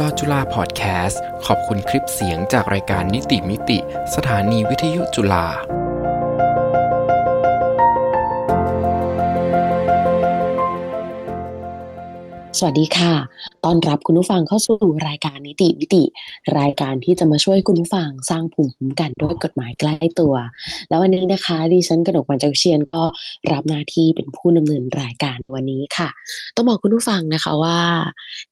ลอจุฬาพอดแคสต์ ขอบคุณคลิปเสียงจากรายการนิติมิติ สถานีวิทยุจุฬาสวัสดีค่ะ ตอนรับคุณผู้ฟังเข้าสู่รายการนิติวิติ รายการที่จะมาช่วยคุณผู้ฟังสร้างภูมิคุ้มกันด้วยกฎหมายใกล้ตัว แล้ววันนี้นะคะดิฉันกนกวันจักเชียนก็รับหน้าที่เป็นผู้ดำเนินรายการวันนี้ค่ะ ต้องบอกคุณผู้ฟังนะคะว่า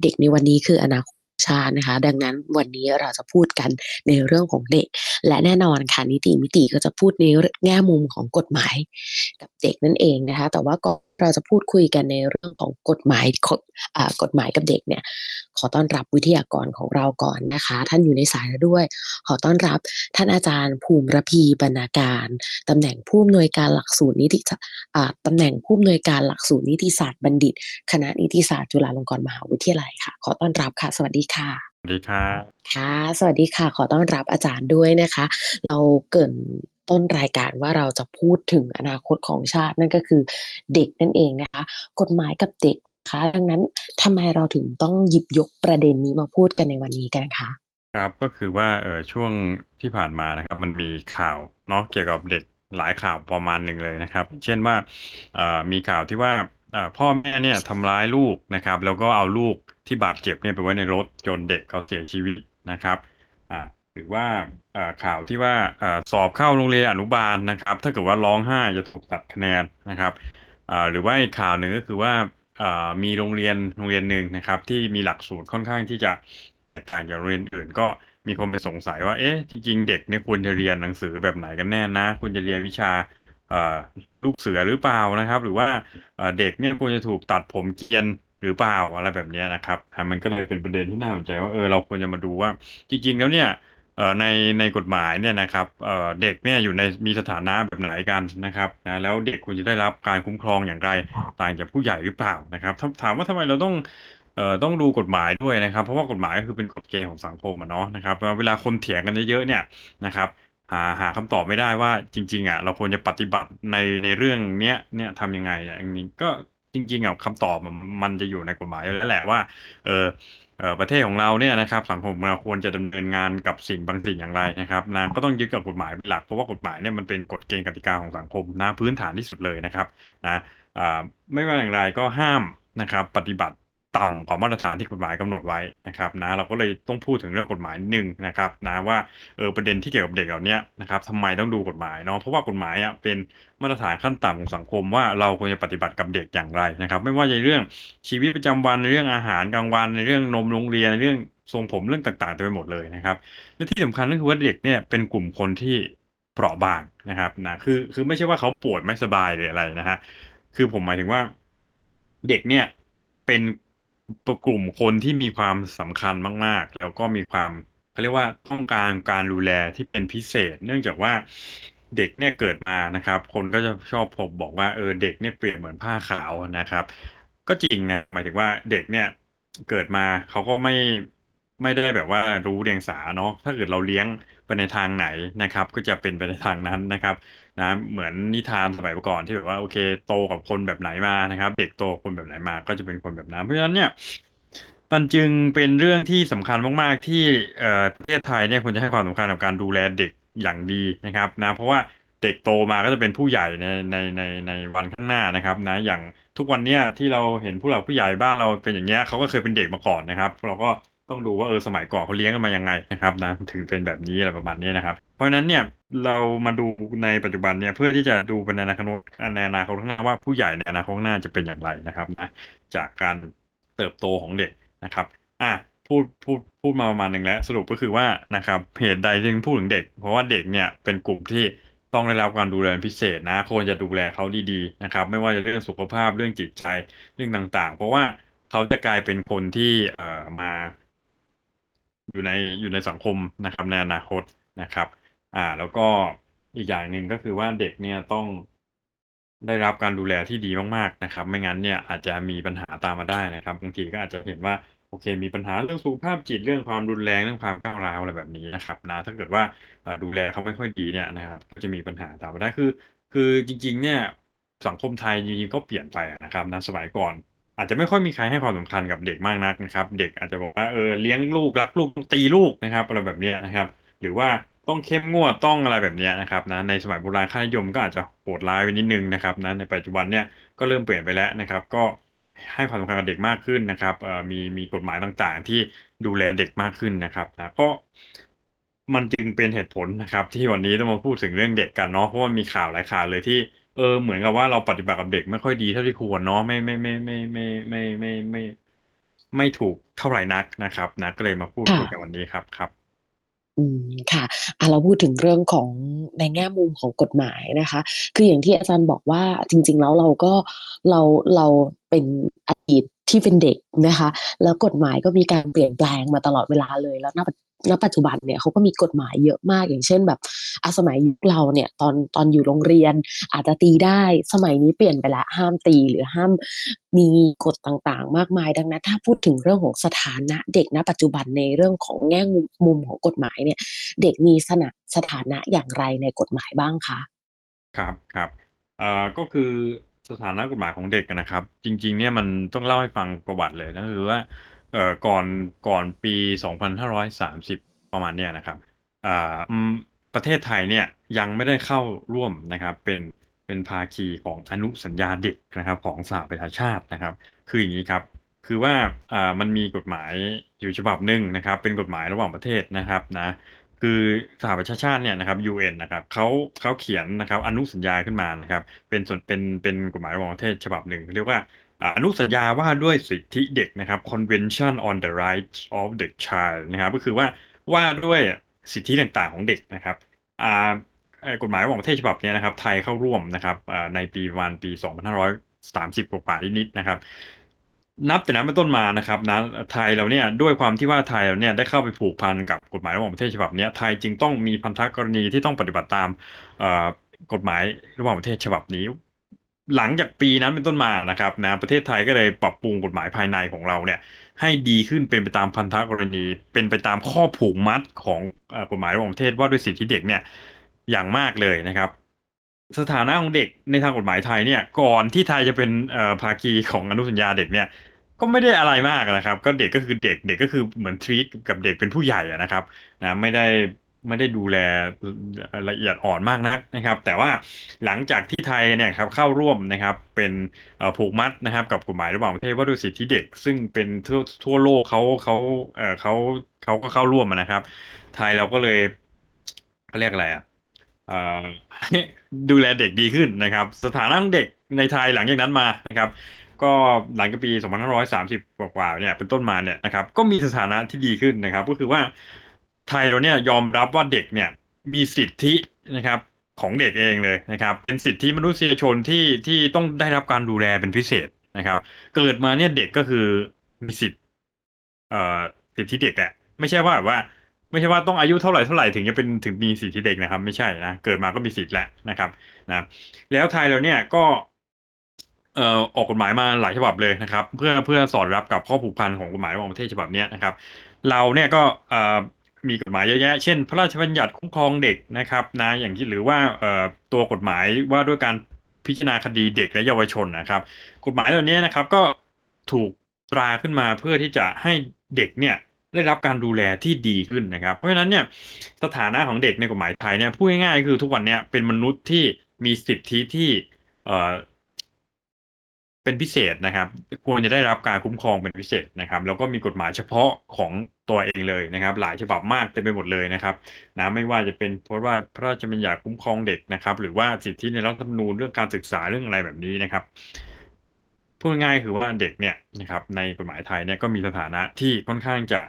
เด็กในวันนี้คืออนาคต ชาตินะคะ ดังนั้นวันนี้เราจะพูดกันในเรื่องของเด็ก และแน่นอนค่ะนิติมิติก็จะพูดในแง่มุมของกฎหมายกับเด็กนั่นเองนะคะ แต่ว่าก็เราจะพูดคุยกันในเรื่องของกฎหมายกฎหมายกับเด็กเนี่ย อต้อนรับวิทยากรของเราก่อนนะคะ ท่านอยู่ในสายแล้วด้วย ขอต้อนรับท่านอาจารย์ภูมิระพีบรรณาการตำแหน่งผู้อำนวยการหลักสูตรนิติตำแหน่งผู้อำนวยการหลักสูตรนิติศาสตร์บัณฑิต คณะนิติศาสตร์จุฬาลงกรณ์มหาวิทยาลัยค่ะ ขอต้อนรับค่ะ สวัสดีค่ะสวัสดีครับค่ะ สวัสดีค่ะ ขอต้อนรับอาจารย์ด้วยนะคะ เราเกินต้นรายการว่าเราจะพูดถึงอนาคตของชาตินั่นก็คือเด็กนั่นเองนะคะ กฎหมายกับเด็ก คะดังนั้นทำไมเราถึงต้องหยิบยกประเด็นนี้มาพูดกันในวันนี้กันคะครับก็คือว่าเออช่วงที่ผ่านมานะครับ มันมีข่าวเนาะเกี่ยวกับเด็กหลายข่าวประมาณหนึ่งเลยนะครับ เช่นว่าเอ่อมีข่าวที่ว่าพ่อแม่เนี่ยทำร้ายลูกนะครับ แล้วก็เอาลูกที่บาดเจ็บเนี่ยไปไว้ในรถจนเด็กเขาเสียชีวิตนะครับอ่าหรือว่าข่าวที่ว่าสอบเข้าโรงเรียนอนุบาลนะครับ ถ้าเกิดว่าร้องไห้จะถูกตัดคะแนนนะครับหรือว่าข่าวหนึ่งก็คือว่า มีโรงเรียนโรงเรียนหนึ่งนะครับ ที่มีหลักสูตรค่อนข้างที่จะแตกต่างจากโรงเรียนอื่น ก็มีคนไปสงสัยว่าเอ๊ะจริงๆเด็กเนี่ยควรจะเรียนหนังสือแบบไหนกันแน่นะควรจะเรียนวิชาลูกเสือหรือเปล่านะครับ หรือว่าเด็กเนี่ยควรจะถูกตัดผมเกรียนหรือเปล่าอะไรแบบนี้นะครับมันก็เลยเป็นประเด็นที่น่าสนใจว่าเออเราควรจะมาดูว่าจริงๆแล้วเนี่ย เอ่อในในกฎหมายเนี่ยนะครับเอ่อเด็กเนี่ยอยู่ในมีสถานะแบบไหนกันนะครับนะแล้วเด็กควรจะได้รับการคุ้มครองอย่างไรต่างจากผู้ใหญ่หรือเปล่านะครับถามว่าทำไมเราต้องเอ่อต้องดูกฎหมายด้วยนะครับ เพราะว่ากฎหมายก็คือเป็นกฎเกณฑ์ของสังคมอะเนาะนะครับเวลาคนเถียงกันเยอะๆเนี่ยนะครับหาหาคำตอบไม่ได้ว่าจริงๆอะเราควรจะปฏิบัติในในเรื่องเนี้ยเนี่ยทำยังไงอย่างนี้ก็จริงๆอะคำตอบมันจะอยู่ในกฎหมายแล้วแหละว่าเออ ประเทศของเราเนี่ยนะครับ สังคมเราควรจะดำเนินงานกับสิ่งบางสิ่งอย่างไรนะครับนะก็ต้องยึดกับกฎหมายเป็นหลักเพราะว่ากฎหมายเนี่ยมันเป็นกฎเกณฑ์กติกาของสังคมนะพื้นฐานที่สุดเลยนะครับนะไม่ว่าอย่างไรก็ห้ามนะครับ ปฏิบัติ ต่ำกว่ามาตรฐานที่กฎหมายกำหนดไว้นะครับนะเราก็เลยต้องพูดถึงเรื่องกฎหมายหนึ่งนะครับนะว่าเออประเด็นที่เกี่ยวกับเด็กเหล่านี้นะครับทำไมต้องดูกฎหมายเนาะเพราะว่ากฎหมายอะเป็นมาตรฐานขั้นต่ำของสังคมว่าเราควรจะปฏิบัติกับเด็กอย่างไรนะครับ ไม่ว่าในเรื่องชีวิตประจำวันในเรื่องอาหารกลางวันในเรื่องนมโรงเรียนในเรื่องทรงผมเรื่องต่างๆเต็มไปหมดเลยนะครับและที่สำคัญก็คือว่าเด็กเนี่ยเป็นกลุ่มคนที่เปราะบางนะครับนะคือคือไม่ใช่ว่าเขาปวดไม่สบายหรืออะไรนะฮะคือผมหมายถึงว่าเด็กเนี่ยเป็น กลุ่มคนที่มีความสำคัญมาก ๆ แล้วก็มีความเขาเรียกว่าต้องการการดูแลที่เป็นพิเศษ เนื่องจากว่าเด็กเนี่ยเกิดมานะครับ คนก็จะชอบผมบอกว่าเออเด็กเนี่ยเปรียบเหมือนผ้าขาวนะครับ ก็จริงนะหมายถึงว่าเด็กเนี่ยเกิดมาเขาก็ไม่ไม่ได้แบบว่ารู้เดียงสาเนาะถ้าเกิดเราเลี้ยงไปในทางไหนนะครับ ก็จะเป็นไปในทางนั้นนะครับ นะเหมือนนิทานสมัยก่อนที่แบบว่าโอเคโตกับคนแบบไหนมานะครับ เด็กโตคนแบบไหนมาก็จะเป็นคนแบบนั้นเพราะฉะนั้นเนี่ยมันจึงเป็นเรื่องที่สำคัญมากๆ ที่เอ่อประเทศไทยเนี่ยควรจะให้ความสำคัญกับการดูแลเด็กอย่างดีนะครับนะเพราะว่าเด็กโตมาก็จะเป็นผู้ใหญ่ในในในในวันข้างหน้านะครับนะอย่างทุกวันเนี้ยที่เราเห็นผู้หลักผู้ใหญ่บ้านเราเป็นอย่างเงี้ยเขาก็เคยเป็นเด็กมาก่อนนะครับ เราก็ต้องดูว่าเออสมัยก่อนเขาเลี้ยงกันมายังไงนะครับนะถึงเป็นแบบนี้อะไรประมาณนี้นะครับเพราะฉะนั้นเนี่ยเรามาดูในปัจจุบันเนี่ยเพื่อที่จะดูเป็นในอนาคตในอนาคตข้างหน้าว่าผู้ใหญ่ในอนาคตข้างหน้าจะเป็นอย่างไรนะครับนะจากการเติบโตของเด็กนะครับอะพูดพูดพูดมาประมาณหนึ่งแล้ว สรุปก็คือว่านะครับเหตุใดจึงพูดถึงเด็ก เพราะว่าเด็กเนี่ยเป็นกลุ่มที่ต้องได้รับการดูแลพิเศษนะควรจะดูแลเขาดีๆนะครับไม่ว่าจะเรื่องสุขภาพเรื่องจิตใจเรื่องต่างๆ เพราะว่าเขาจะกลายเป็นคนที่เอ่อมา อยู่ในอยู่ในสังคมนะครับในอนาคตนะครับ อ่า แล้วก็อีกอย่างหนึ่งก็คือว่าเด็กเนี่ยต้องได้รับการดูแลที่ดีมาก ๆ นะครับ ไม่งั้นเนี่ยอาจจะมีปัญหาตามมาได้นะครับบางทีก็อาจจะเห็นว่า โอเค มีปัญหาเรื่องสุขภาพจิตเรื่องความรุนแรงเรื่องความก้าวร้าวอะไรแบบนี้นะครับนะถ้าเกิดว่าดูแลเขาไม่ค่อยดีเนี่ยนะครับ ก็จะมีปัญหาตามมาได้คือ คือจริง ๆ เนี่ยสังคมไทยจริงๆก็เปลี่ยนไปนะครับนะสมัยก่อน อาจจะไม่ค่อยมีใครให้ความสำคัญกับเด็กมากนักนะครับ เด็กอาจจะบอกว่าเออเลี้ยงลูกรักลูกต้องตีลูกนะครับอะไรแบบเนี้ยนะครับ หรือว่า ต้องเข้มงวดต้องอะไรแบบเนี้ยนะครับนะในสมัยโบราณค่านิยมก็อาจจะโหดร้ายไปนิดนึงนะครับนะในปัจจุบันเนี่ยก็เริ่มเปลี่ยนไปแล้วนะครับ ก็ให้ความสำคัญกับเด็กมากขึ้นนะครับเอ่อมีมีกฎหมายต่างๆ ที่ดูแลเด็กมากขึ้นนะครับนะก็มันจึงเป็นเหตุผลนะครับ ที่วันนี้ต้องมาพูดถึงเรื่องเด็กกันเนาะเพราะว่ามีข่าวหลายข่าวเลยที่เออเหมือนกับว่าเราปฏิบัติกับเด็กไม่ค่อยดีเท่าที่ควรเนาะไม่ไม่ไม่ไม่ไม่ไม่ไม่ไม่ไม่ถูกเท่าไหร่นักนะครับนะก็เลยมาพูดค่ะคุยกันวันนี้ครับครับ อืม ค่ะ อ่า เราพูดถึงเรื่องของในแง่มุมของกฎหมายนะคะ คืออย่างที่อาจารย์บอกว่า จริง ๆ แล้วเราก็ เรา เราเป็น อดีต ที่เป็นเด็กนะคะ แล้วกฎหมายก็มีการเปลี่ยนแปลงมาตลอดเวลาเลยแล้วณปัจณปัจจุบันเนี่ยเขาก็มีกฎหมายเยอะมากอย่างเช่นแบบอาสมัยยุคเราเนี่ยตอนตอนอยู่โรงเรียนอาจจะตีได้สมัยนี้เปลี่ยนไปล้วห้ามตีหรือห้ามมีกฎต่างๆ มากมายดังนั้น ถ้าพูดถึงเรื่องของสถานะเด็กณ ปัจจุบันในเรื่องของแง่มุมของกฎหมายเนี่ย เด็กมีสนะสถานะอย่างไรในกฎหมายบ้างคะครับครับเอ่อก็คือ สถานะกฎหมายของเด็กนะครับ จริง ๆ เนี่ยมันต้องเล่าให้ฟังประวัติเลยก็คือว่าเอ่อก่อนก่อนปี 2530 ประมาณเนี้ยนะครับอ่าประเทศไทยเนี่ยยังไม่ได้เข้าร่วมนะครับเป็นเป็นภาคีของอนุสัญญาเด็กนะครับของสหประชาชาตินะครับ คืออย่างนี้ครับคือว่าอ่ามันมีกฎหมายอยู่ฉบับหนึ่งนะครับ เป็นกฎหมายระหว่างประเทศนะครับนะ คือสหประชาชาติเนี่ยนะครับ UN นะครับเขาเขาเขียนนะครับอนุสัญญาขึ้นมานะครับ เป็นส่วนเป็นเป็นกฎหมายระหว่างประเทศฉบับหนึ่ง เรียกว่าอนุสัญญาว่าด้วยสิทธิเด็กนะครับ Convention on the Rights of the Child นะครับ ก็คือว่าว่าด้วยสิทธิต่างๆของเด็กนะครับอ่ากฎหมายระหว่างประเทศฉบับนี้นะครับ ไทยเข้าร่วมนะครับอ่าในปีประมาณปี 2530 กว่านิดๆนะครับ นับแต่นั้นเป็นต้นมานะครับนะไทยเราเนี่ยด้วยความที่ว่าไทยเราเนี่ยได้เข้าไปผูกพันกับกฎหมายระหว่างประเทศฉบับนี้ไทยจึงต้องมีพันธกรณีที่ต้องปฏิบัติตามกฎหมายระหว่างประเทศฉบับนี้ หลังจากปีนั้นเป็นต้นมานะครับนะประเทศไทยก็เลยปรับปรุงกฎหมายภายในของเราเนี่ย ให้ดีขึ้นเป็นไปตามพันธกรณี เป็นไปตามข้อผูกมัดของอกฎหมายระหว่างประเทศว่าด้วยสิทธิเด็กเนี่ยอย่างมากเลยนะครับ สถานะของเด็กในทางกฎหมายไทยเนี่ย ก่อนที่ไทยจะเป็นเอ่อภาคีของอนุสัญญาเด็กเนี่ย ก็ไม่ได้อะไรมากนะครับ ก็เด็กก็คือเด็กเด็กก็คือเหมือนทรีตกับเด็กเป็นผู้ใหญ่อะนะครับนะไม่ได้ไม่ได้ดูแลละเอียดอ่อนมากนักนะครับ แต่ว่าหลังจากที่ไทยเนี่ยครับเข้าร่วมนะครับเป็นผูกมัดนะครับกับกฎหมายระหว่างประเทศว่าด้วยสิทธิเด็ก ซึ่งเป็นทั่วทั่วโลกเขาเขาเขาเขาก็เข้าร่วมนะครับ ไทยเราก็เลยเขาเรียกอะไรอะ ดูแลเด็กดีขึ้นนะครับ สถานะของเด็กในไทยหลังจากนั้นมานะครับ ก็หลังจากปี 2530 กว่าๆเนี่ยเป็นต้นมาเนี่ยนะครับ ก็มีสถานะที่ดีขึ้นนะครับ ก็คือว่าไทยเราเนี่ยยอมรับว่าเด็กเนี่ยมีสิทธินะครับของเด็กเองเลยนะครับ เป็นสิทธิมนุษยชนที่ที่ต้องได้รับการดูแลเป็นพิเศษนะครับ เกิดมาเนี่ยเด็กก็คือมีสิทธิ์เอ่อสิทธิเด็กแหละไม่ใช่ว่าแบบว่า ไม่ใช่ว่าต้องอายุเท่าไหร่เท่าไหร่ถึงจะเป็นถึงมีสิทธิเด็กนะครับ ไม่ใช่นะเกิดมาก็มีสิทธิ์แล้วนะครับนะแล้วไทยเราเนี่ยก็เอ่อออกกฎหมายมาหลายฉบับเลยนะครับ เพื่อเพื่อสอดรับกับข้อผูกพันของกฎหมายระหว่างประเทศฉบับนี้นะครับ เราเนี่ยก็เอ่อมีกฎหมายเยอะแยะ เช่น พระราชบัญญัติคุ้มครองเด็กนะครับนะอย่างที่หรือว่าเอ่อตัวกฎหมายว่าด้วยการพิจารณาคดีเด็กและเยาวชนนะครับ กฎหมายเหล่านี้นะครับก็ถูกตราขึ้นมาเพื่อที่จะให้เด็กเนี่ย ได้รับการดูแลที่ดีขึ้นนะครับ เพราะฉะนั้นเนี่ยสถานะของเด็กในกฎหมายไทยเนี่ยพูดง่ายๆคือทุกวันเนี้ยเป็นมนุษย์ที่มีสิทธิที่เอ่อเป็นพิเศษนะครับ ควรจะได้รับการคุ้มครองเป็นพิเศษนะครับ แล้วก็มีกฎหมายเฉพาะของตัวเองเลยนะครับ หลายฉบับมากเต็มไปหมดเลยนะครับนะไม่ว่าจะเป็นเพราะว่าพระราชบัญญัติคุ้มครองเด็กนะครับ หรือว่าสิทธิในรัฐธรรมนูญเรื่องการศึกษาเรื่องอะไรแบบนี้นะครับพูดง่ายคือว่าเด็กเนี่ยนะครับในกฎหมายไทยเนี่ยก็มีสถานะที่ค่อนข้างจะ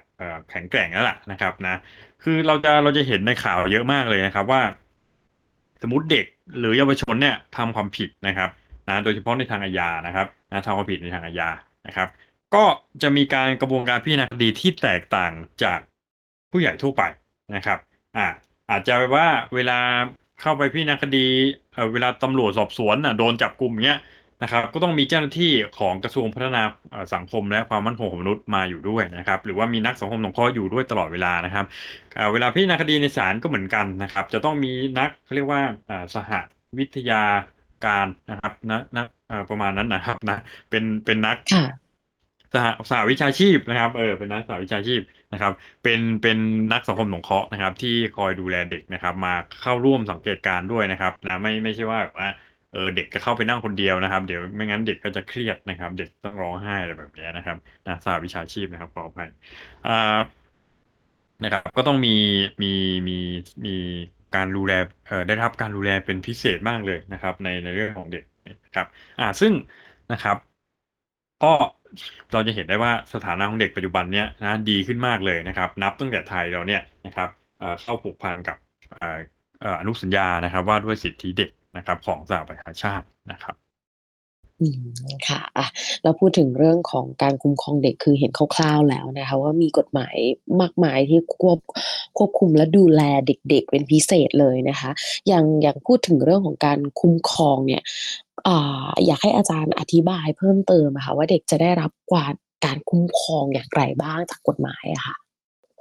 แข็งแกร่งแล้วล่ะนะครับนะคือเราจะเราจะเห็นในข่าวเยอะมากเลยนะครับว่า สมมติเด็กหรือเยาวชนเนี่ยทำความผิดนะครับนะโดยเฉพาะในทางอาญานะครับนะทำความผิดในทางอาญานะครับ ก็จะมีการกระบวนการพิจารณาคดีที่แตกต่างจากผู้ใหญ่ทั่วไปนะครับอ่าอาจจะว่าเวลาเข้าไปพิจารณาคดีเอ่อเวลาตำรวจสอบสวนน่ะโดนจับกลุ่มเงี้ย นะครับ ก็ต้องมีเจ้าหน้าที่ของกระทรวงพัฒนาเอ่อสังคมและความมั่นคงของมนุษย์มาอยู่ด้วยนะครับ หรือว่ามีนักสังคมสงเคราะห์อยู่ด้วยตลอดเวลานะครับเอ่อเวลาพิจารณาคดีในศาลก็เหมือนกันนะครับ จะต้องมีนักเขาเรียกว่าอ่าสหวิทยาการนะครับนักนักอ่าประมาณนั้นนะครับนะเป็นเป็นนักค่ะสหสหวิชาชีพนะครับเออเป็นนักสหวิชาชีพนะครับ เป็นเป็นนักสังคมสงเคราะห์นะครับ ที่คอยดูแลเด็กนะครับ มาเข้าร่วมสังเกตการณ์ด้วยนะครับนะไม่ไม่ใช่ว่าแบบว่า เออเด็กจะเข้าไปนั่งคนเดียวนะครับ เดี๋ยวไม่งั้นเด็กก็จะเครียดนะครับ เด็กต้องร้องไห้อะไรแบบนี้นะครับนะสหวิชาชีพนะครับขออภัยอ่านะครับ ก็ต้องมีมีมีมีการดูแลเอ่อได้รับการดูแลเป็นพิเศษมากเลยนะครับ ในในเรื่องของเด็กนะครับอ่าซึ่งนะครับก็เราจะเห็นได้ว่าสถานะของเด็กปัจจุบันเนี้ยนะดีขึ้นมากเลยนะครับ นับตั้งแต่ไทยเราเนี่ยนะครับเอ่อเข้าผูกพันกับเอ่อเอ่ออนุสัญญานะครับ ว่าด้วยสิทธิเด็ก นะครับของสหประชาชาตินะครับอืมค่ะอะเราพูดถึงเรื่องของการคุ้มครองเด็กคือเห็นคร่าวๆแล้วนะคะ ว่ามีกฎหมายมากมายที่ควบควบคุมและดูแลเด็ก ๆ เป็นพิเศษเลยนะคะ อย่างอย่างพูดถึงเรื่องของการคุ้มครองเนี่ยอ่าอยากให้อาจารย์อธิบายเพิ่มเติมอะค่ะว่าเด็กจะได้รับกว่าการคุ้มครองอย่างไรบ้างจากกฎหมายอะค่ะ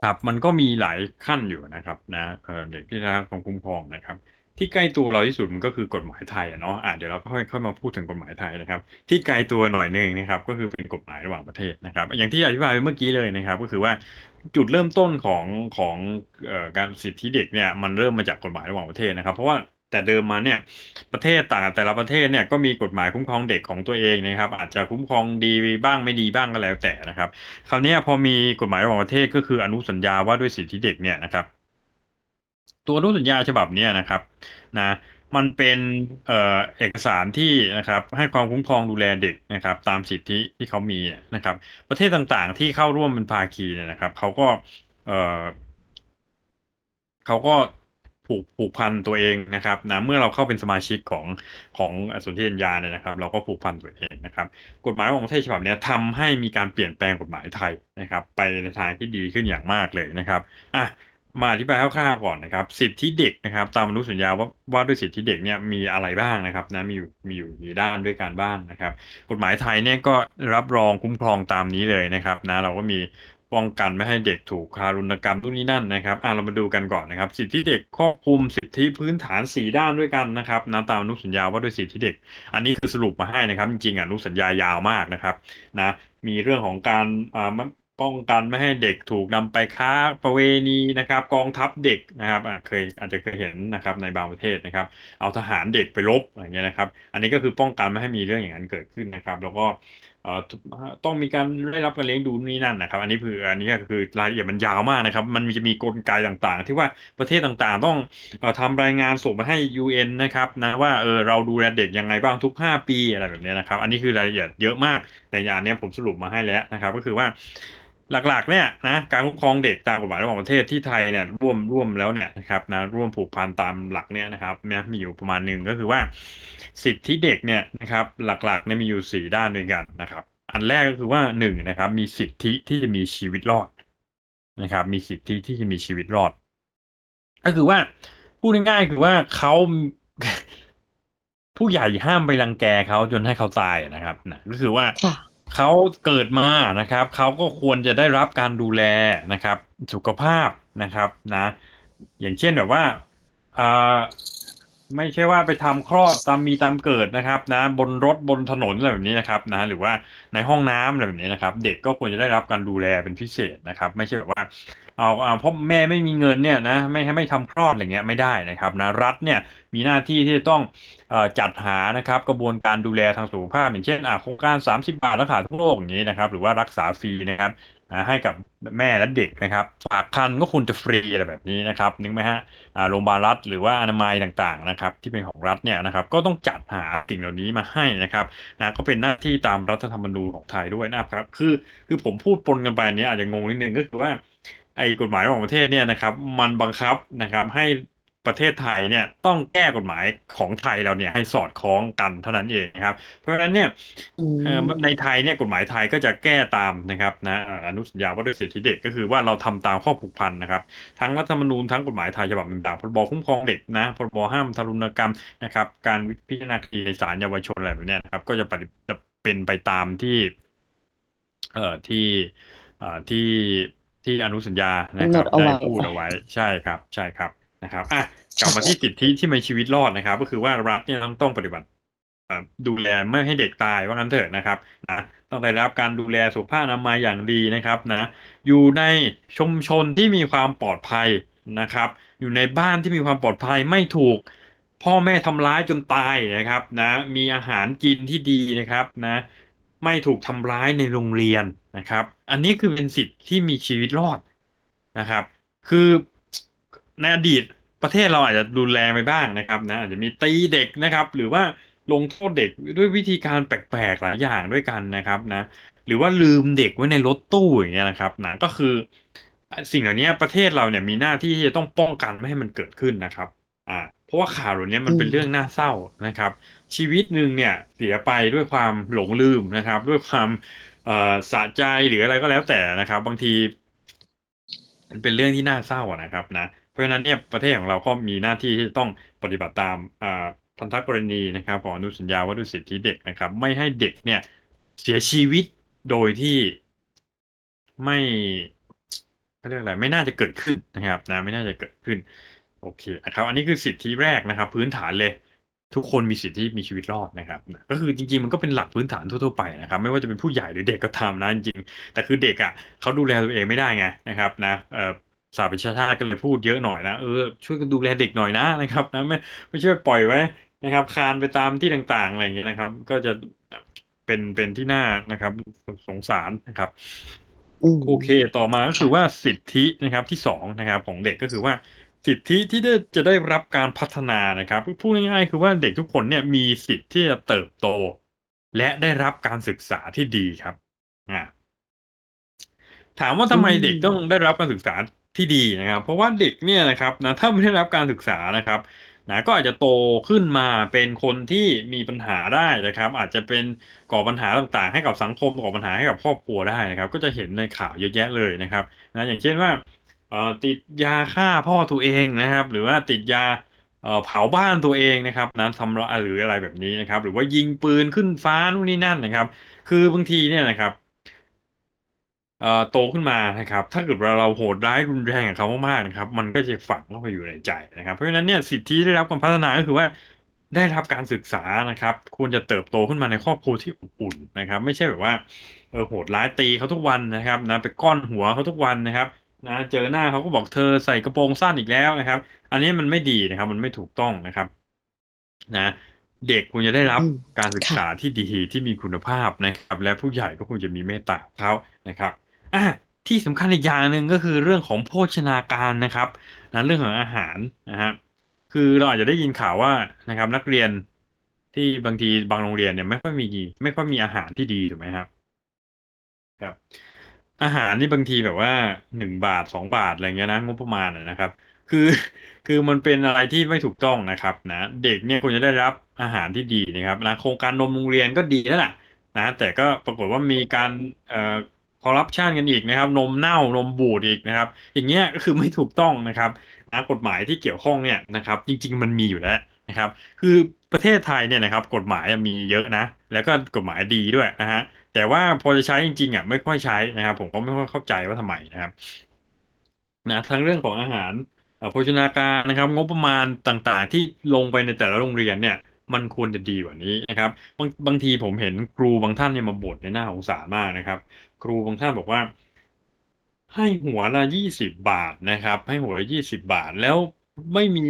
ครับมันก็มีหลายขั้นอยู่นะครับ นะเอ่อเด็กที่ได้รับความคุ้มครองนะครับ ที่ใกล้ตัวเราที่สุดมันก็คือกฎหมายไทยอะเนาะอะเดี๋ยวเราค่อยค่อยมาพูดถึงกฎหมายไทยนะครับ ที่ไกลตัวหน่อยหนึ่งนะครับ ก็คือเป็นกฎหมายระหว่างประเทศนะครับ อย่างที่อธิบายไปเมื่อกี้เลยนะครับ ก็คือว่าจุดเริ่มต้นของของออการสิทธิเด็กเนี่ยมันเริ่มมาจากกฎหมายระหว่างประเทศนะครับ เพราะว่าแต่เดิมมาเนี่ยประเทศต่างแต่ละประเทศเนี่ยก็มีกฎหมายคุ้มครองเด็กของตัวเองนะครับ อาจจะคุ้มครองดีบ้างไม่ดีบ้างก็แล้วแต่นะครับ คราวนี้พอมีกฎหมายระหว่างประเทศก็คืออนุสัญญาว่าด้วยสิทธิเด็กเนี่ยนะครับ ตัวอนุสัญญาฉบับนี้นะครับนะมันเป็นเอ่อเอกสารที่นะครับให้ความคุ้มครองดูแลเด็กนะครับ ตามสิทธิที่เขามีนะครับ ประเทศต่างๆ ที่เข้าร่วมเป็นภาคีเนี่ยนะครับเขาก็เอ่อเขาก็ผูกผูกพันตัวเองนะครับนะเมื่อเราเข้าเป็นสมาชิกของของสนธิสัญญาเนี่ยนะครับ เราก็ผูกพันตัวเองนะครับ กฎหมายของประเทศฉบับนี้ยทำให้มีการเปลี่ยนแปลงกฎหมายไทยนะครับ ไปในทางที่ดีขึ้นอย่างมากเลยนะครับอะ มาอธิบายคร่าวๆก่อนนะครับ สิทธิเด็กนะครับ ตามอนุสัญญาว่าว่าด้วยสิทธิเด็กเนี่ยมีอะไรบ้างนะครับนะมีอยู่มีอยู่กี่ด้านด้วยกันบ้างนะครับ กฎหมายไทยเนี่ยก็รับรองคุ้มครองตามนี้เลยนะครับนะเราก็มีป้องกันไม่ให้เด็กถูกทารุณกรรมทุกนี้นั่นนะครับอะเรามาดูกันก่อนนะครับ สิทธิเด็กครอบคลุมสิทธิพื้นฐานสี่ด้านด้วยกันนะครับนะตามอนุสัญญาว่าด้วยสิทธิเด็ก อันนี้คือสรุปมาให้นะครับ จริงๆอนุสัญญายาวมากนะครับนะมีเรื่องของการอ่า ป้องกันไม่ให้เด็กถูกนำไปค้าประเวณีนะครับ กองทัพเด็กนะครับเคยอาจจะเคยเห็นนะครับในบางประเทศนะครับ เอาทหารเด็กไปรบอะไรเงี้ยนะครับ อันนี้ก็คือป้องกันไม่ให้มีเรื่องอย่างนั้นเกิดขึ้นนะครับ แล้วก็ต้องมีการได้รับการเลี้ยงดูนี่นั่นนะครับ อันนี้คืออันนี้ก็คือรายละเอียดมันยาวมากนะครับ มันจะมีกลไกต่างๆ ที่ว่าประเทศต่างๆ ต้องเอ่อทำรายงานส่งมาให้ UN นะครับนะว่าเออเราดูแลเด็กยังไงบ้างทุก 5 ปีอะไรแบบนี้นะครับ อันนี้คือรายละเอียดเยอะมากแต่อย่างนี้ผมสรุปมาให้แล้วนะครับ ก็คือว่า หลักๆเนี่ยนะการคุ้มครองเด็กตามกฎหมายระหว่างประเทศที่ไทยเนี่ยร่วมร่วมแล้วเนี่ยนะครับนะร่วมผูกพันตามหลักเนี่ยนะครับเนี่ยมีอยู่ประมาณหนึ่งก็คือว่า สิทธิเด็กเนี่ยนะครับหลักๆเนี่ยมีอยู่สี่ด้านด้วยกันนะครับ อันแรกก็คือว่าหนึ่งนะครับ มีสิทธิที่จะมีชีวิตรอดนะครับ มีสิทธิที่จะมีชีวิตรอด ก็คือว่าพูดง่ายๆคือว่าเขาผู้ใหญ่ห้ามไปรังแกเขาจนให้เขาตายนะครับนะก็คือว่า เขาเกิดมานะครับเขาก็ควรจะได้รับการดูแลนะครับ สุขภาพนะครับนะ อย่างเช่นแบบว่าอ่าไม่ใช่ว่าไปทำคลอดตามมีตามเกิดนะครับ นะ บนรถบนถนนอะไรแบบนี้นะครับ นะ หรือว่าในห้องน้ำอะไรแบบนี้นะครับ เด็กก็ควรจะได้รับการดูแลเป็นพิเศษนะครับ ไม่ใช่แบบว่า เอาเอาเพราะแม่ไม่มีเงินเนี่ยนะไม่ให้ไม่ทำคลอดอะไรเงี้ยไม่ได้นะครับนะรัฐเนี่ยมีหน้าที่ที่จะต้องอจัดหานะครับกระบวนการดูแลทางสุขภาพ อย่างเช่นอ่าโครงการ 30 บาทรักษาทุกโรคอย่างนี้นะครับ หรือว่ารักษาฟรีนะครับให้กับแม่และเด็กนะครับฝากครรภ์ก็ควรจะฟรีอะไรแบบนี้นะครับนึกไหมฮะอ่าโรงพยาบาลรัฐหรือว่าอนามัยต่างๆนะครับ ที่เป็นของรัฐเนี่ยนะครับ ก็ต้องจัดหาสิ่งเหล่านี้มาให้นะครับนะก็เป็นหน้าที่ตามรัฐธรรมนูญของไทยด้วยนะครับ คือคือผมพูดปนกันไปอันนี้อาจจะงงนิดนึงก็คือว่า ไอ้กฎหมายระหว่างประเทศเนี่ยนะครับ มันบังคับนะครับให้ประเทศไทยเนี่ยต้องแก้กฎหมายของไทยเราเนี่ยให้สอดคล้องกันเท่านั้นเองนะครับ เพราะฉะนั้นเนี่ยอืมเอ่อในไทยเนี่ยกฎหมายไทยก็จะแก้ตามนะครับนะเอ่ออนุสัญญาว่าด้วยสิทธิเด็กก็คือว่าเราทำตามข้อผูกพันนะครับ ทั้งรัฐธรรมนูญทั้งกฎหมายไทยฉบับต่างๆพรบคุ้มครองเด็กนะพรบห้ามทารุณกรรมนะครับการพิจารณาคดีในศาลเยาวชนอะไรแบบเนี้ยนะครับ ก็จะปฏิจะเป็นไปตามที่ เอ่อที่เอ่อที่ ที่อนุสัญญานะครับกำหนดเอาไว้ได้พูดเอาไว้ใช่ครับใช่ครับนะครับอะกลับมาที่สิทธิที่มีชีวิตรอดนะครับ ก็คือว่ารัฐเนี่ยต้องต้องปฏิบัติดูแลไม่ให้เด็กตายว่างั้นเถอะนะครับนะต้องได้รับการดูแลสุขภาพอนามัยอย่างดีนะครับนะอยู่ในชุมชนที่มีความปลอดภัยนะครับ อยู่ในบ้านที่มีความปลอดภัยไม่ถูก พ่อแม่ทำร้ายจนตายนะครับนะมีอาหารกินที่ดีนะครับนะ ไม่ถูกทำร้ายในโรงเรียนนะครับ อันนี้คือเป็นสิทธิ์ที่มีชีวิตรอดนะครับ คือในอดีตประเทศเราอาจจะรุนแรงไปบ้างนะครับนะอาจจะมีตีเด็กนะครับ หรือว่าลงโทษเด็กด้วยวิธีการแปลกๆหลายอย่างด้วยกันนะครับนะ หรือว่าลืมเด็กไว้ในรถตู้อย่างเงี้ยนะครับนะก็คือ สิ่งเหล่านี้ประเทศเราเนี่ยมีหน้าที่ที่จะต้องป้องกันไม่ให้มันเกิดขึ้นนะครับ อ่า เพราะว่าข่าวเหล่านี้มันเป็นเรื่องน่าเศร้านะครับ ชีวิตหนึ่งเนี่ยเสียไปด้วยความหลงลืมนะครับ ด้วยความเอ่อสะใจหรืออะไรก็แล้วแต่นะครับ บางที มันเป็นเรื่องที่น่าเศร้านะครับนะเพราะฉะนั้นเนี่ยประเทศของเราก็มีหน้าที่ที่ต้องปฏิบัติตามอ่าพันธกรณีนะครับของอนุสัญญาว่าด้วยสิทธิเด็กนะครับ ไม่ให้เด็กเนี่ย เสียชีวิตโดยที่ไม่เขาเรียกอะไรไม่น่าจะเกิดขึ้นนะครับ นะ ไม่น่าจะเกิดขึ้น โอเคนะครับอันนี้คือสิทธิแรกนะครับ พื้นฐานเลย ทุกคนมีสิทธิมีชีวิตรอดนะครับ ก็คือจริงๆมันก็เป็นหลักพื้นฐานทั่วๆไปนะครับ ไม่ว่าจะเป็นผู้ใหญ่หรือเด็กก็ตามนะจริงๆแต่คือเด็กอะเขาดูแลตัวเองไม่ได้ไงนะครับนะเอ่อสาประชาชาติก็เลยพูดเยอะหน่อยนะเออช่วยกันดูแลเด็กหน่อยนะนะครับนะไม่ไม่ช่วยปล่อยไว้นะครับคานไปตามที่ต่างๆอะไรอย่างเงี้ยนะครับ ก็จะเป็นเป็นที่น่านะครับ สงสารนะครับโอเค ต่อมาก็คือว่าสิทธินะครับที่สองนะครับ ของเด็กก็คือว่า สิทธิที่ได้จะได้รับการพัฒนานะครับพูดง่ายๆคือว่าเด็กทุกคนเนี่ยมีสิทธิ์ที่จะเติบโต และได้รับการศึกษาที่ดีครับอ่าถามว่าทำไมเด็กต้องได้รับการศึกษาที่ดีนะครับ เพราะว่าเด็กเนี่ยนะครับนะถ้าไม่ได้รับการศึกษานะครับนะก็อาจจะโตขึ้นมาเป็นคนที่มีปัญหาได้นะครับ อาจจะเป็นก่อปัญหาต่างๆ ให้กับสังคมก่อปัญหาให้กับครอบครัวได้นะครับ ก็จะเห็นในข่าวเยอะแยะเลยนะครับนะอย่างเช่นว่า ติดยาฆ่าพ่อตัวเองนะครับ หรือว่าติดยาเผาบ้านตัวเองนะครับนั้นทำร้ายหรืออะไรแบบนี้นะครับ หรือว่ายิงปืนขึ้นฟ้านู่นนี่นั่นนะครับ คือบางทีเนี่ยนะครับโตขึ้นมานะครับ ถ้าเกิดว่าเราโหดร้ายรุนแรงกับเขามากๆนะครับ มันก็จะฝังเข้าไปอยู่ในใจนะครับ เพราะฉะนั้นเนี่ยสิทธิได้รับการพัฒนาก็คือว่าได้รับการศึกษานะครับ ควรจะเติบโตขึ้นมาในครอบครัวที่อบอุ่นนะครับ ไม่ใช่แบบว่าเออโหดร้ายตีเขาทุกวันนะครับนะไปก้อนหัวเขาทุกวันนะครับ นะเจอหน้าเขาก็บอกเธอใส่กระโปรงสั้นอีกแล้วนะครับ อันนี้มันไม่ดีนะครับ มันไม่ถูกต้องนะครับ นะ เด็กควรจะได้รับการศึกษาที่ดีที่มีคุณภาพนะครับ และผู้ใหญ่ก็ควรจะมีเมตตาเขานะครับอะที่สำคัญอีกอย่างหนึ่งก็คือเรื่องของโภชนาการนะครับนะเรื่องของอาหารนะฮะคือเราอาจจะได้ยินข่าวว่านะครับ นักเรียนที่บางทีบางโรงเรียนเนี่ยไม่ค่อยมีไม่ค่อยมีอาหารที่ดีถูกไหมครับ ครับ อาหารนี่บางทีแบบว่าหนึ่งบาทสองบาทอะไรเงี้ยนะงบประมาณนะครับ คือคือมันเป็นอะไรที่ไม่ถูกต้องนะครับนะเด็กเนี่ยควรจะได้รับอาหารที่ดีนะครับนะโครงการนมโรงเรียนก็ดีแล้วล่ะนะแต่ก็ปรากฏว่ามีการเอ่อคอร์รัปชันกันอีกนะครับ นมเน่านมบูดอีกนะครับ อย่างเงี้ยก็คือไม่ถูกต้องนะครับนะกฎหมายที่เกี่ยวข้องเนี่ยนะครับ จริง ๆ มันมีอยู่แล้วนะครับ คือประเทศไทยเนี่ยนะครับ กฎหมายมีเยอะนะ แล้วก็กฎหมายดีด้วยนะฮะ แต่ว่าพอจะใช้จริงๆอะไม่ค่อยใช้นะครับ ผมก็ไม่ค่อยเข้าใจว่าทำไมนะครับนะทั้งเรื่องของอาหารโภชนาการนะครับ งบประมาณต่างๆ ที่ลงไปในแต่ละโรงเรียนเนี่ย มันควรจะดีกว่านี้นะครับ บางบางทีผมเห็นครูบางท่านเนี่ยมาบ่นในหน้าสงสารมากนะครับ ครูบางท่านบอกว่า ให้หัวละยี่สิบบาทนะครับ ให้หัวละยี่สิบบาทแล้วไม่มี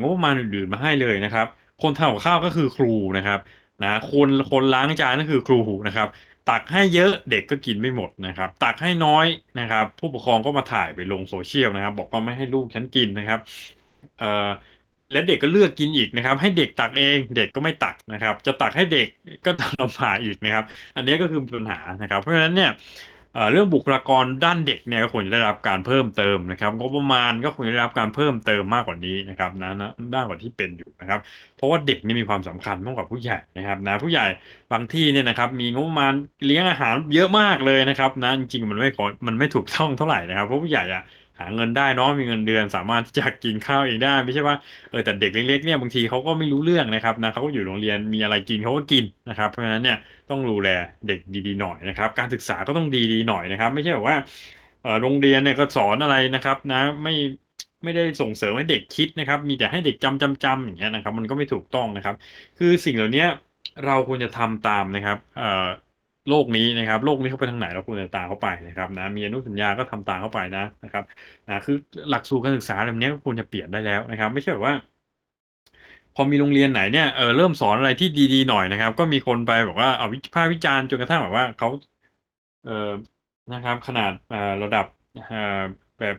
งบประมาณอื่นๆมาให้เลยนะครับ คนทำกับข้าวก็คือครูนะครับนะคนคนล้างจานก็คือครูนะครับ ตักให้เยอะเด็กก็กินไม่หมดนะครับ ตักให้น้อยนะครับ ผู้ปกครองก็มาถ่ายไปลงโซเชียลนะครับ บอกว่าไม่ให้ลูกฉันกินนะครับเอ่อและเด็กก็เลือกกินอีกนะครับ ให้เด็กตักเองเด็กก็ไม่ตักนะครับ จะตักให้เด็กก็ต้องลำบากอีกนะครับ อันนี้ก็คือปัญหานะครับ เพราะฉะนั้นเนี่ย เรื่องบุคลากรด้านเด็กเนี่ยก็ควรจะได้รับการเพิ่มเติมนะครับงบประมาณก็ควรจะได้รับการเพิ่มเติมมากกว่านี้นะครับนะนะด้านกว่าที่เป็นอยู่นะครับ เพราะว่าเด็กนี่มีความสำคัญมากกว่าผู้ใหญ่นะครับนะผู้ใหญ่บางที่เนี่ยนะครับ มีงบประมาณเลี้ยงอาหารเยอะมากเลยนะครับนะจริงๆมันไม่พอมันไม่ถูกต้องเท่าไหร่นะครับเพราะผู้ใหญ่อะ หาเงินได้เนาะมีเงินเดือนสามารถจะกินข้าวเองได้ ไม่ใช่ว่าเออแต่เด็กเล็กๆเนี่ยบางทีเขาก็ไม่รู้เรื่องนะครับนะเขาก็อยู่โรงเรียนมีอะไรกินเขาก็กินนะครับเพราะฉะนั้นเนี่ยต้องดูแลเด็กดีๆหน่อยนะครับ การศึกษาก็ต้องดีๆหน่อยนะครับ ไม่ใช่แบบว่าเออโรงเรียนเนี่ยก็สอนอะไรนะครับนะไม่ไม่ได้ส่งเสริมให้เด็กคิดนะครับ มีแต่ให้เด็กจำจำจำอย่างเงี้ยนะครับ มันก็ไม่ถูกต้องนะครับ คือสิ่งเหล่านี้เราควรจะทำตามนะครับเอ่อ โลกนี้นะครับโลกนี้เขาไปทางไหนเราควรจะตามเขาไปนะครับนะมีอนุสัญญาก็ทำตามเข้าไปนะนะครับนะคือหลักสูตรการศึกษาแบบนี้ก็ควรจะเปลี่ยนได้แล้วนะครับ ไม่ใช่แบบว่า พอมีโรงเรียนไหนเนี่ยเออเริ่มสอนอะไรที่ดีๆหน่อยนะครับ ก็มีคนไปบอกว่าเอาวิพากษ์วิจารณ์จนกระทั่งแบบว่าเขาเออนะครับ ขนาดเอ่อระดับเอ่อแบบ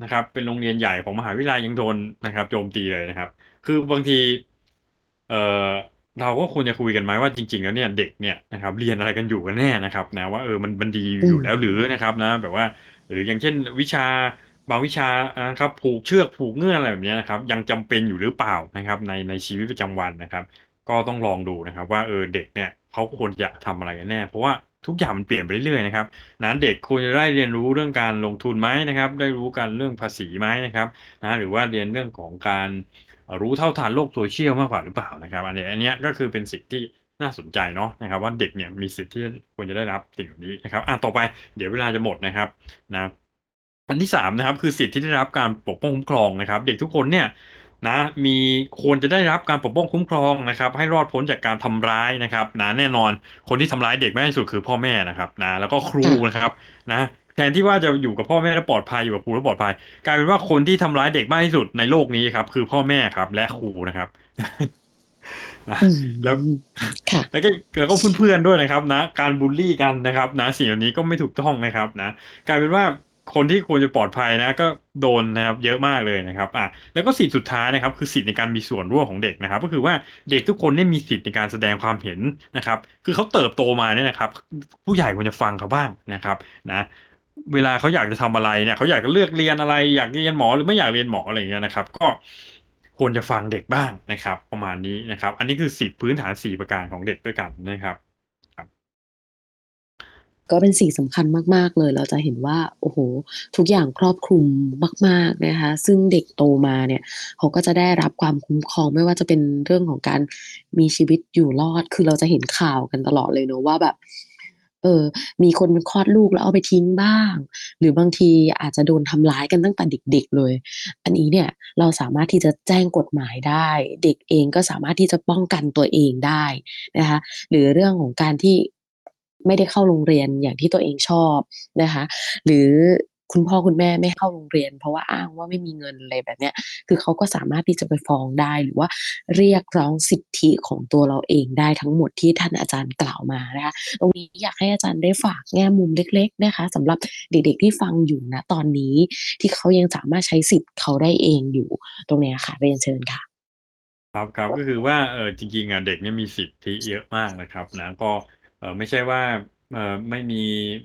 นะครับ เป็นโรงเรียนใหญ่ของมหาวิทยาลัยยังโดนนะครับ โจมตีเลยนะครับ คือบางที เอ่อ เราก็ควรจะคุยกันไหมว่าจริง ๆ แล้วเนี่ยเด็กเนี่ยนะครับเรียนอะไรกันอยู่กันแน่นะครับนะว่าเออมันมันดีอือยู่มแล้วหรือนะครับนะแบบว่าหรืออย่างเช่นวิชาบางวิชานะครับผูกเชือกผูกเงื่อนอะไรแบบนี้นะครับยังจำเป็นอยู่หรือเปล่านะครับ ในในชีวิตประจำวันนะครับ ก็ต้องลองดูนะครับ ว่าเออเด็กเนี่ยเขาควรจะทำอะไรกันแน่ เพราะว่าทุกอย่างมันเปลี่ยนไปเรื่อยๆนะครับนะเด็กควรจะได้เรียนรู้เรื่องการลงทุนไหมนะครับ ได้รู้การเรื่องภาษีไหมนะครับนะหรือว่าเรียนเรื่องของการ รู้เท่าทันโลกโซเชียลมากกว่าหรือเปล่านะครับ อันนี้อันนี้ก็คือเป็นสิ่งที่น่าสนใจเนาะนะครับ ว่าเด็กเนี่ยมีสิทธิ์ที่ควรจะได้รับสิ่งเหล่านี้นะครับอะต่อไปเดี๋ยวเวลาจะหมดนะครับนะอันที่สามนะครับคือสิทธิ์ที่ได้รับการปกป้องคุ้มครองนะครับ เด็กทุกคนเนี่ยนะมีควรจะได้รับการปกป้องคุ้มครองนะครับ ให้รอดพ้นจากการทำร้ายนะครับนะแน่นอนคนที่ทำร้ายเด็กมากที่สุดคือพ่อแม่นะครับนะแล้วก็ครูนะครับนะ แทนที่ว่าจะอยู่กับพ่อแม่แล้วปลอดภัยอยู่กับครูแล้วปลอดภัย กลายเป็นว่าคนที่ทำร้ายเด็กมากที่สุดในโลกนี้ครับ คือพ่อแม่ครับ และครูนะครับนะอืมแล้วค่ะแล้วก็แล้วก็เพื่อนๆด้วยนะครับ นะ การบูลลี่กันนะครับ นะสิ่งเหล่านี้ก็ไม่ถูกต้องนะครับ นะกลายเป็นว่าคนที่ควรจะปลอดภัยนะ ก็โดนนะครับ เยอะมากเลยนะครับอะแล้วก็สิทธิสุดท้ายนะครับ คือสิทธิในการมีส่วนร่วมของเด็กนะครับ ก็คือว่าเด็กทุกคนเนี่ยมีสิทธิในการแสดงความเห็นนะครับ คือเขาเติบโตมาเนี่ยนะครับ ผู้ใหญ่ควรจะฟังเขาบ้างนะครับ นะ เวลาเขาอยากจะทำอะไรเนี่ยเขาอยากจะเลือกเรียนอะไร อยากเรียนหมอหรือไม่อยากเรียนหมออะไรอย่างเงี้ยนะครับ ก็ควรจะฟังเด็กบ้างนะครับ ประมาณนี้นะครับ อันนี้คือสิทธิพื้นฐานสี่ประการของเด็กด้วยกันนะครับ ก็เป็นสิ่งสำคัญมาก ๆ เลย เราจะเห็นว่า โอ้โฮทุกอย่างครอบคลุมมาก ๆ นะคะ ซึ่งเด็กโตมาเนี่ยเขาก็จะได้รับความคุ้มครองไม่ว่าจะเป็นเรื่องของการมีชีวิตอยู่รอด คือเราจะเห็นข่าวกันตลอดเลยเนาะว่าแบบ เออ มีคนคลอดลูกแล้วเอาไปทิ้งบ้าง หรือบางทีอาจจะโดนทำร้ายกันตั้งแต่เด็ก ๆ เลย อันนี้เนี่ยเราสามารถที่จะแจ้งกฎหมายได้ เด็กเองก็สามารถที่จะป้องกันตัวเองได้นะคะ หรือเรื่องของการที่ไม่ได้เข้าโรงเรียนอย่างที่ตัวเองชอบนะคะ หรือ คุณพ่อคุณแม่ไม่เข้าโรงเรียน เพราะว่าอ้างว่าไม่มีเงินอะไรแบบเนี้ยคือเขาก็สามารถที่จะไปฟ้องได้หรือว่าเรียกร้องสิทธิของตัวเราเองได้ทั้งหมดที่ท่านอาจารย์กล่าวมานะคะตรงนี้อยากให้อาจารย์ได้ฝากแง่มุมเล็ก ๆ นะคะสำหรับเด็กๆที่ฟังอยู่ณตอนนี้ที่เขายังสามารถใช้สิทธิ์เขาได้เองอยู่ตรงนี้ค่ะเรียนเชิญค่ะครับครับก็คือว่าเออจริงๆอะเด็กเนี่ยมีสิทธิเยอะมากนะครับนะก็เออไม่ใช่ว่า เอ่อไม่มี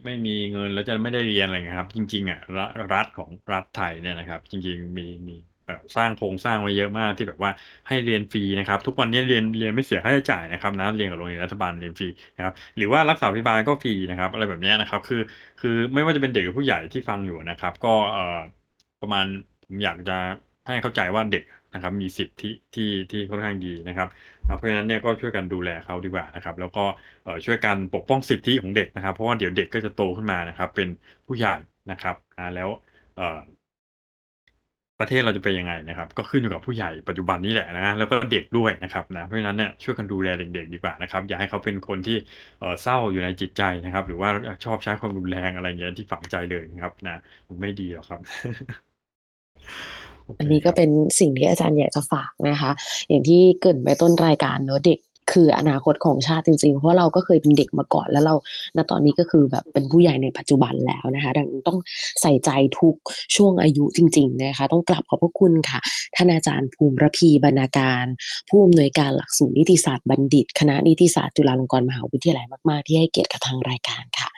ไม่มีเงินแล้วจะไม่ได้เรียนอะไรเงี้ยครับ จริงๆอะรรัฐของรัฐไทยเนี่ยนะครับ จริงๆมีมีแบบสร้างโครงสร้างไว้เยอะมากที่แบบว่าให้เรียนฟรีนะครับ ทุกวันนี้เรียนเรียนไม่เสียค่าใช้จ่ายนะครับนะเรียนกับโรงเรียนรัฐบาลเรียนฟรีนะครับหรือว่ารักษาพยาบาลก็ฟรีนะครับ อะไรแบบเนี้ยนะครับ คือ คือไม่ว่าจะเป็นเด็กหรือผู้ใหญ่ที่ฟังอยู่นะครับ ก็เอ่อประมาณผมอยากจะให้เข้าใจว่าเด็ก นะครับ มีสิทธิที่ที่ค่อนข้างดีนะครับ เพราะฉะนั้นเนี่ยก็ช่วยกันดูแลเขาดีกว่านะครับ แล้วก็ช่วยกันปกป้องสิทธิของเด็กนะครับ เพราะว่าเดี๋ยวเด็กก็จะโตขึ้นมานะครับ เป็นผู้ใหญ่นะครับอ่าแล้วประเทศเราจะเป็นยังไงนะครับ ก็ขึ้นอยู่กับผู้ใหญ่ปัจจุบันนี้แหละนะแล้วก็เด็กด้วยนะครับนะเพราะฉะนั้นเนี่ยช่วยกันดูแลเด็กๆดีกว่านะครับ อย่าให้เขาเป็นคนที่เศร้าอยู่ในจิตใจนะครับ หรือว่าชอบใช้ความรุนแรงอะไรอย่างเงี้ยที่ฝังใจเลยนะครับ นะไม่ดีหรอกครับ ออัเคนนี้คก็รับเป็นสิ่งที่อาจารย์อยากจะฝากนะคะ อย่างที่เกริ่นไว้ต้นรายการเนาะเด็กคืออนาคตของชาติจริงๆ เพราะเราก็เคยเป็นเด็กมาก่อนแล้วเราณตอนนี้ก็คือแบบเป็นผู้ใหญ่ในปัจจุบันแล้วนะคะ ดังนั้นต้องใส่ใจทุกช่วงอายุจริง ๆ นะคะ ต้องกราบขอบพระคุณค่ะ ท่านอาจารย์ภูมิระพีบรรณาการ ผู้อำนวยการหลักสูตรนิติศาสตร์บัณฑิต คณะนิติศาสตร์จุฬาลงกรณ์มหาวิทยาลัยมากๆ ที่ให้เกียรติกับทางรายการค่ะ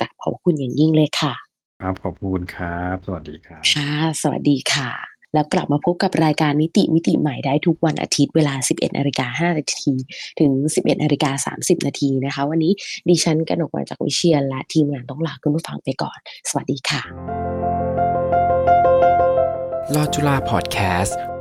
กราบขอบพระคุณอย่างยิ่งเลยค่ะ ครับขอบคุณครับ สวัสดีครับค่ะสวัสดีค่ะ แล้วกลับมาพบกับรายการนิติมิติใหม่ได้ทุกวันอาทิตย์เวลา 11นาฬิกา5นาทีถึง 11นาฬิกา30 นาทีนะคะ วันนี้ดิฉันกนกวันจากวิเชียรและทีมงานต้องลาคุณผู้ฟังไปก่อน สวัสดีค่ะ ลอจุลาพอดแคสต์